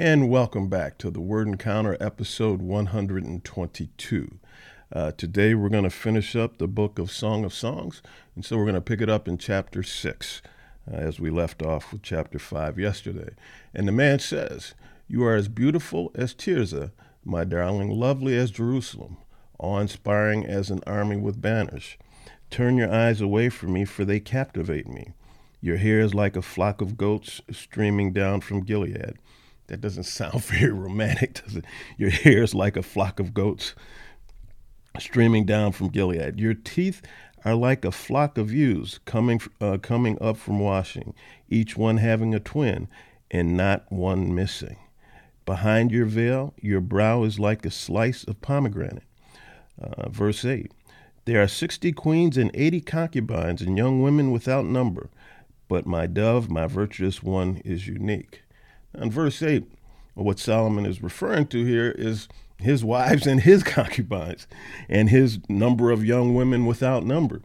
and welcome back to the Word Encounter episode 122. Uh, today we're going to finish up the book of Song of Songs, and so we're going to pick it up in chapter 6 uh, as we left off with chapter 5 yesterday. And the man says, You are as beautiful as Tirzah, my darling, lovely as Jerusalem, awe inspiring as an army with banners. Turn your eyes away from me, for they captivate me. Your hair is like a flock of goats streaming down from Gilead. That doesn't sound very romantic, does it? Your hair is like a flock of goats streaming down from Gilead. Your teeth are like a flock of ewes coming uh, coming up from washing, each one having a twin, and not one missing. Behind your veil, your brow is like a slice of pomegranate. Uh, verse 8 There are sixty queens and eighty concubines, and young women without number, but my dove, my virtuous one, is unique. In verse 8, what Solomon is referring to here is his wives and his concubines and his number of young women without number.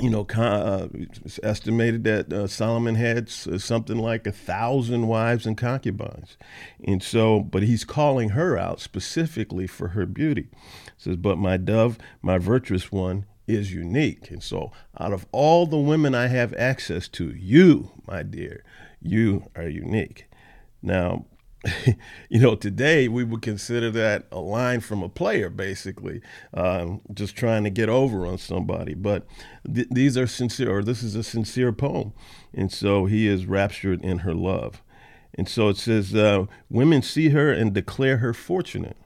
You know, uh, it's estimated that uh, Solomon had something like a thousand wives and concubines. And so, but he's calling her out specifically for her beauty. says, But my dove, my virtuous one, is unique. And so, out of all the women I have access to, you, my dear, you are unique. Now, you know, today we would consider that a line from a player, basically, um, just trying to get over on somebody. But th- these are sincere, or this is a sincere poem. And so he is raptured in her love. And so it says, uh, Women see her and declare her fortunate.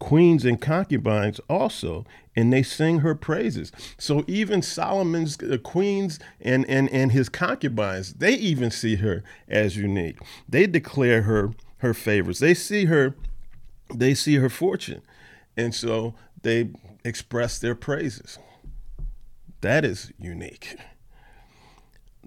Queens and concubines also, and they sing her praises. So even Solomon's uh, queens and, and, and his concubines, they even see her as unique. They declare her her favors. They see her, they see her fortune. And so they express their praises. That is unique.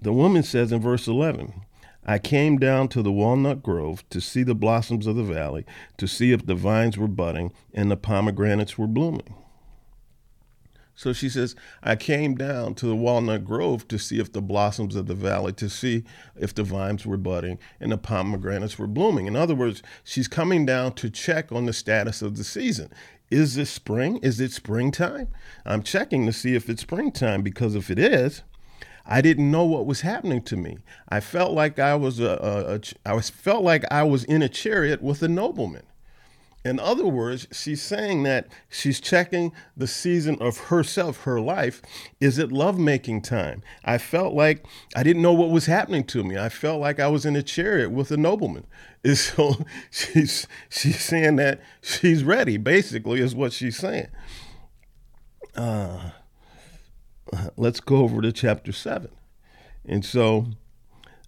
The woman says in verse 11, I came down to the walnut grove to see the blossoms of the valley, to see if the vines were budding and the pomegranates were blooming. So she says, I came down to the walnut grove to see if the blossoms of the valley, to see if the vines were budding and the pomegranates were blooming. In other words, she's coming down to check on the status of the season. Is this spring? Is it springtime? I'm checking to see if it's springtime because if it is, I didn't know what was happening to me. I felt like I was a, a, a I was felt like I was in a chariot with a nobleman. In other words, she's saying that she's checking the season of herself, her life. Is it lovemaking time? I felt like I didn't know what was happening to me. I felt like I was in a chariot with a nobleman. And so she's she's saying that she's ready, basically, is what she's saying. Uh, let's go over to chapter seven. And so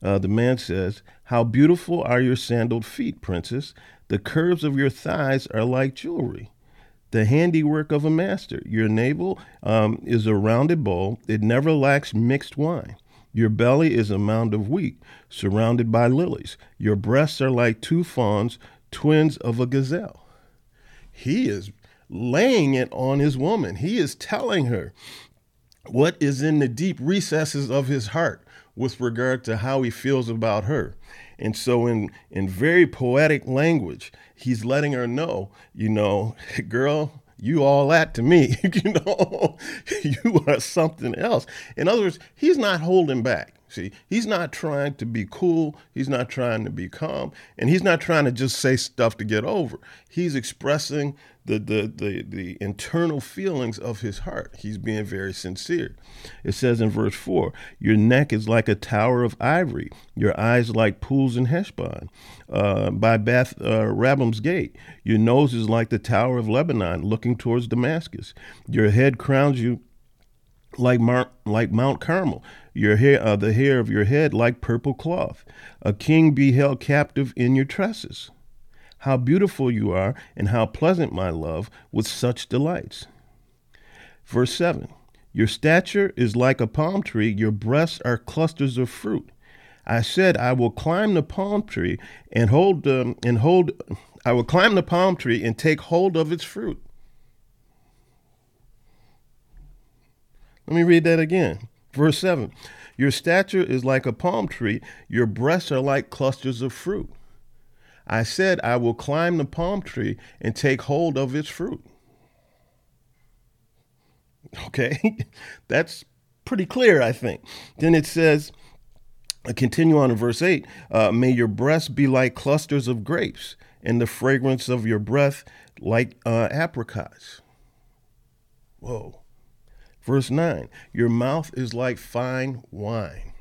uh, the man says, How beautiful are your sandaled feet, princess! The curves of your thighs are like jewelry, the handiwork of a master. Your navel um, is a rounded bowl, it never lacks mixed wine. Your belly is a mound of wheat, surrounded by lilies. Your breasts are like two fawns, twins of a gazelle. He is laying it on his woman. He is telling her what is in the deep recesses of his heart with regard to how he feels about her. And so, in, in very poetic language, he's letting her know, you know, girl, you all that to me. you know, you are something else. In other words, he's not holding back. See, he's not trying to be cool. He's not trying to be calm. And he's not trying to just say stuff to get over. He's expressing the, the, the, the internal feelings of his heart. He's being very sincere. It says in verse 4 Your neck is like a tower of ivory, your eyes like pools in Heshbon, uh, by Bath uh, Rabbim's gate. Your nose is like the tower of Lebanon, looking towards Damascus. Your head crowns you like, Mar- like Mount Carmel, your hair, uh, the hair of your head like purple cloth. A king be held captive in your tresses. How beautiful you are, and how pleasant, my love, with such delights. Verse 7 Your stature is like a palm tree, your breasts are clusters of fruit. I said, I will climb the palm tree and hold um, and hold. I will climb the palm tree and take hold of its fruit. Let me read that again. Verse 7 Your stature is like a palm tree, your breasts are like clusters of fruit. I said, I will climb the palm tree and take hold of its fruit. Okay, that's pretty clear, I think. Then it says, continue on in verse 8 uh, May your breasts be like clusters of grapes, and the fragrance of your breath like uh, apricots. Whoa. Verse 9 Your mouth is like fine wine.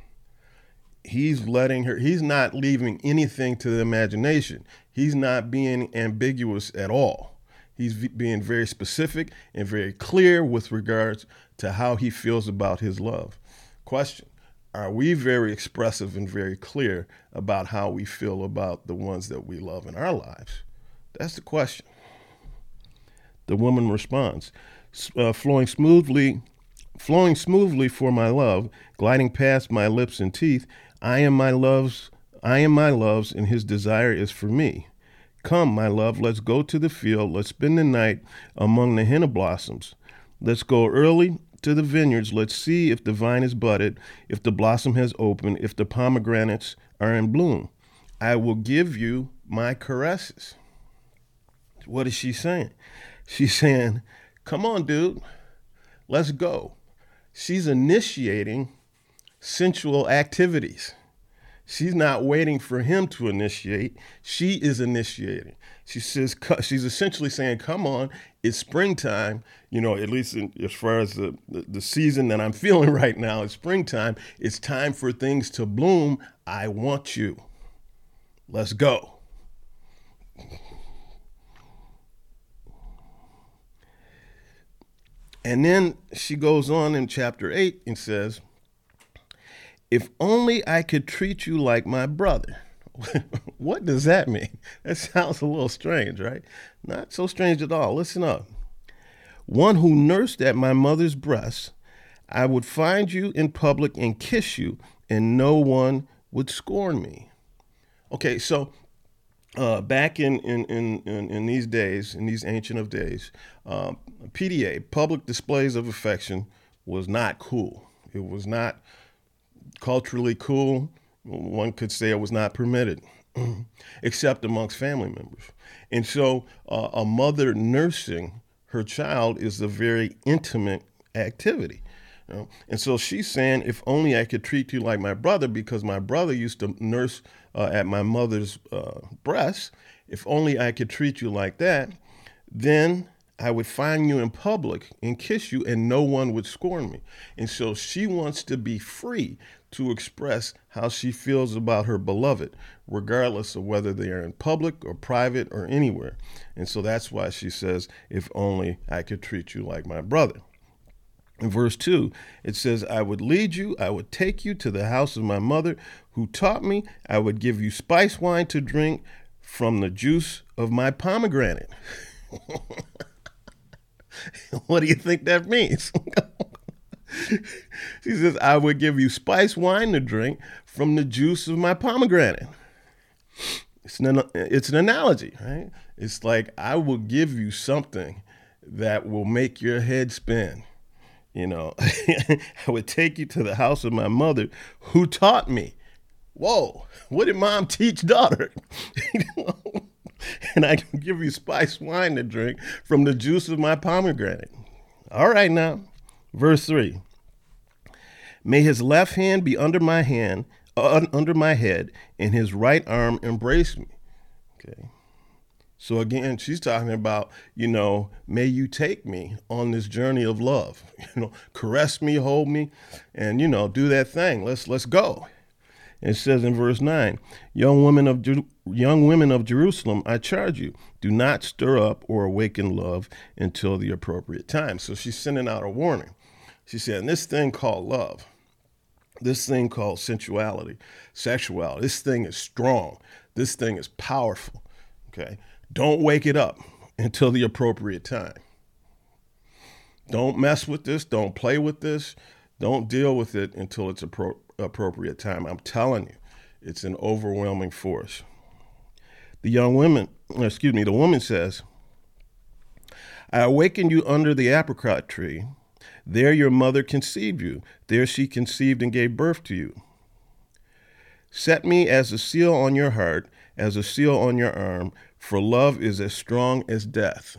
He's letting her, he's not leaving anything to the imagination. He's not being ambiguous at all. He's being very specific and very clear with regards to how he feels about his love. Question Are we very expressive and very clear about how we feel about the ones that we love in our lives? That's the question. The woman responds, uh, flowing smoothly, flowing smoothly for my love, gliding past my lips and teeth. I am my love's, I am my love's, and his desire is for me. Come, my love, let's go to the field. Let's spend the night among the henna blossoms. Let's go early to the vineyards. Let's see if the vine is budded, if the blossom has opened, if the pomegranates are in bloom. I will give you my caresses. What is she saying? She's saying, Come on, dude, let's go. She's initiating sensual activities. She's not waiting for him to initiate. She is initiating. She says she's essentially saying, "Come on, it's springtime. You know, at least in, as far as the, the the season that I'm feeling right now, it's springtime. It's time for things to bloom. I want you. Let's go." And then she goes on in chapter 8 and says, if only I could treat you like my brother. what does that mean? That sounds a little strange, right? Not so strange at all. Listen up. One who nursed at my mother's breast, I would find you in public and kiss you, and no one would scorn me. Okay, so uh, back in, in, in, in, these days, in these ancient of days, um, PDA, public displays of affection, was not cool. It was not culturally cool. One could say it was not permitted, except amongst family members. And so, uh, a mother nursing her child is a very intimate activity. You know? And so she's saying, if only I could treat you like my brother, because my brother used to nurse uh, at my mother's uh, breast. If only I could treat you like that, then I would find you in public and kiss you, and no one would scorn me. And so she wants to be free to express how she feels about her beloved, regardless of whether they are in public or private or anywhere. And so that's why she says, If only I could treat you like my brother. In verse 2, it says, I would lead you, I would take you to the house of my mother, who taught me, I would give you spice wine to drink from the juice of my pomegranate. what do you think that means? she says, I would give you spice wine to drink from the juice of my pomegranate. It's an, it's an analogy, right? It's like, I will give you something that will make your head spin. You know, I would take you to the house of my mother who taught me. Whoa, what did mom teach daughter? and I can give you spice wine to drink from the juice of my pomegranate. All right, now, verse 3 May his left hand be under my hand, uh, under my head, and his right arm embrace me. Okay. So again, she's talking about, you know, may you take me on this journey of love. You know, caress me, hold me, and you know, do that thing. Let's let's go. It says in verse 9, young women of Jer- young women of Jerusalem, I charge you, do not stir up or awaken love until the appropriate time. So she's sending out a warning. She said, this thing called love, this thing called sensuality, sexuality, this thing is strong. This thing is powerful. Okay. Don't wake it up until the appropriate time. Don't mess with this. Don't play with this. Don't deal with it until it's appro- appropriate time. I'm telling you, it's an overwhelming force. The young woman, excuse me, the woman says, I awakened you under the apricot tree. There your mother conceived you. There she conceived and gave birth to you. Set me as a seal on your heart, as a seal on your arm, for love is as strong as death.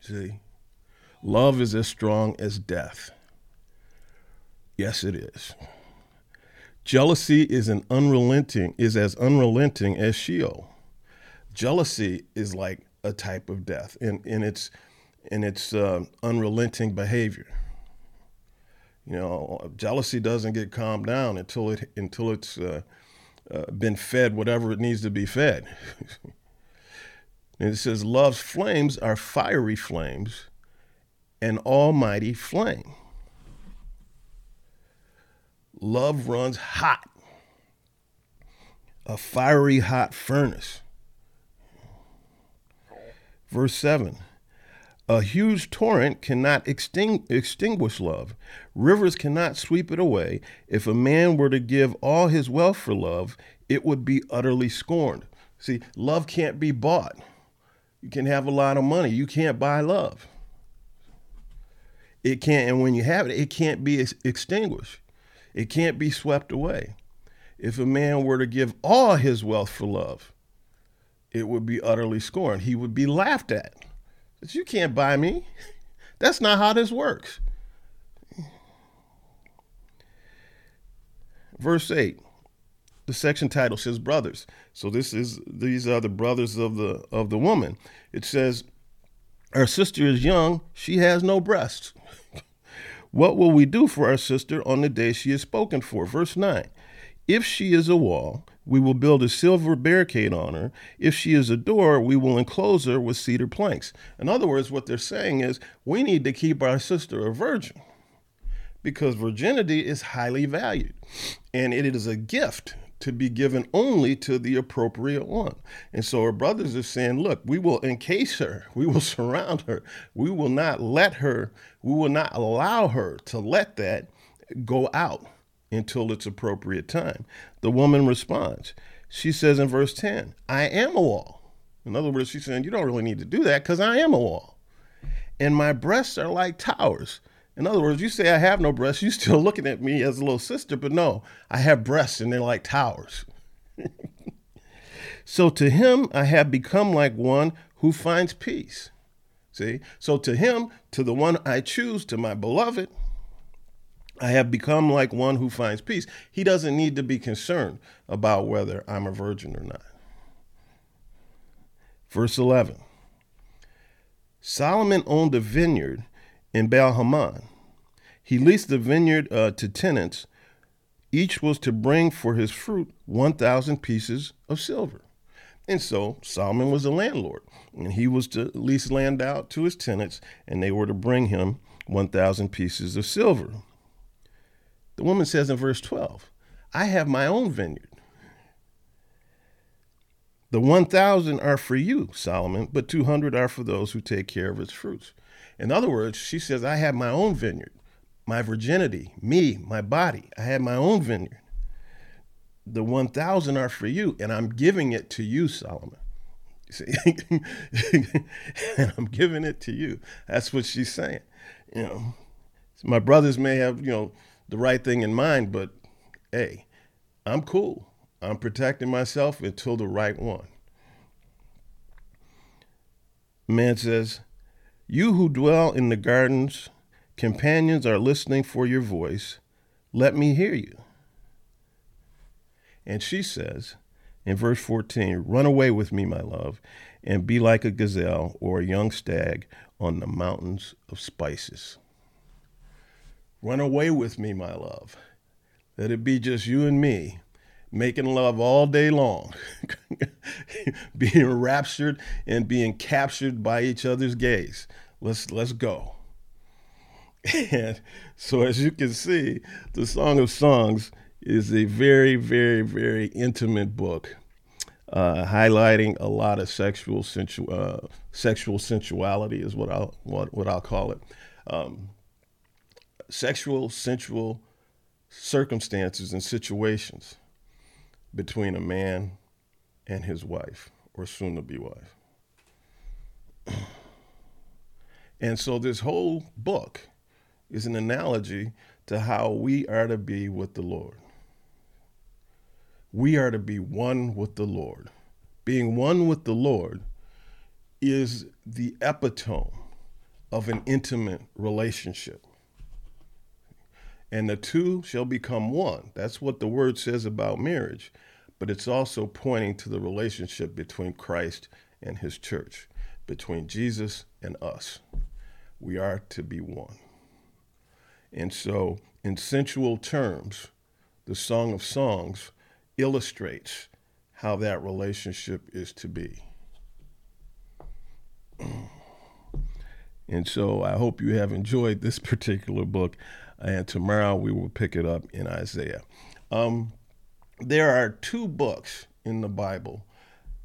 See? Love is as strong as death. Yes, it is. Jealousy is an unrelenting is as unrelenting as Sheol. Jealousy is like a type of death in, in its in its uh, unrelenting behavior. You know, jealousy doesn't get calmed down until it until it's uh, uh, been fed whatever it needs to be fed. and it says, "Love's flames are fiery flames, an almighty flame." Love runs hot, a fiery hot furnace. Verse 7 A huge torrent cannot exting- extinguish love, rivers cannot sweep it away. If a man were to give all his wealth for love, it would be utterly scorned. See, love can't be bought. You can have a lot of money, you can't buy love. It can't, and when you have it, it can't be ex- extinguished. It can't be swept away. If a man were to give all his wealth for love, it would be utterly scorned. He would be laughed at. You can't buy me. That's not how this works. Verse 8. The section title says brothers. So this is these are the brothers of the of the woman. It says our sister is young, she has no breasts. What will we do for our sister on the day she is spoken for? Verse 9 If she is a wall, we will build a silver barricade on her. If she is a door, we will enclose her with cedar planks. In other words, what they're saying is we need to keep our sister a virgin because virginity is highly valued and it is a gift to be given only to the appropriate one. And so her brothers are saying, look, we will encase her, we will surround her, we will not let her, we will not allow her to let that go out until its appropriate time. The woman responds. She says in verse 10, I am a wall. In other words, she's saying, You don't really need to do that because I am a wall. And my breasts are like towers. In other words, you say I have no breasts, you're still looking at me as a little sister, but no, I have breasts and they're like towers. so to him, I have become like one who finds peace. See? So to him, to the one I choose, to my beloved, I have become like one who finds peace. He doesn't need to be concerned about whether I'm a virgin or not. Verse 11 Solomon owned a vineyard in Baal Hamon. He leased the vineyard uh, to tenants. Each was to bring for his fruit 1,000 pieces of silver. And so Solomon was the landlord, and he was to lease land out to his tenants, and they were to bring him 1,000 pieces of silver. The woman says in verse 12, I have my own vineyard. The 1,000 are for you, Solomon, but 200 are for those who take care of its fruits. In other words, she says, I have my own vineyard, my virginity, me, my body. I have my own vineyard. The 1,000 are for you, and I'm giving it to you, Solomon. You See? and I'm giving it to you. That's what she's saying. You know, my brothers may have, you know, the right thing in mind, but hey, I'm cool. I'm protecting myself until the right one. Man says, you who dwell in the gardens, companions are listening for your voice. Let me hear you. And she says in verse 14, Run away with me, my love, and be like a gazelle or a young stag on the mountains of spices. Run away with me, my love. Let it be just you and me making love all day long, being raptured and being captured by each other's gaze. Let's let's go. And so as you can see, the Song of Songs is a very, very, very intimate book, uh, highlighting a lot of sexual sensu- uh, sexual sensuality is what I'll what, what I'll call it. Um, sexual sensual circumstances and situations between a man and his wife or soon to be wife. And so this whole book is an analogy to how we are to be with the Lord. we are to be one with the Lord. Being one with the Lord is the epitome of an intimate relationship. And the two shall become one. That's what the word says about marriage. But it's also pointing to the relationship between Christ and his church, between Jesus and us. We are to be one. And so, in sensual terms, the Song of Songs illustrates how that relationship is to be. And so I hope you have enjoyed this particular book. And tomorrow we will pick it up in Isaiah. Um, there are two books in the Bible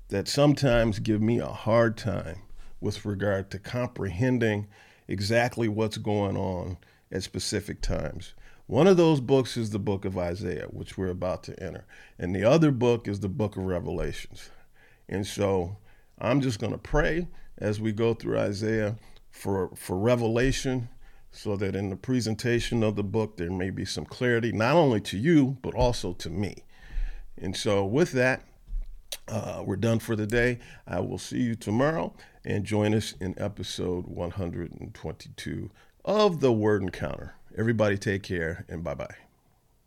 that sometimes give me a hard time with regard to comprehending exactly what's going on at specific times. One of those books is the book of Isaiah, which we're about to enter, and the other book is the book of Revelations. And so I'm just going to pray as we go through Isaiah for, for revelation so that in the presentation of the book there may be some clarity, not only to you, but also to me. And so, with that, uh, we're done for the day. I will see you tomorrow and join us in episode 122 of the Word Encounter. Everybody, take care and bye bye.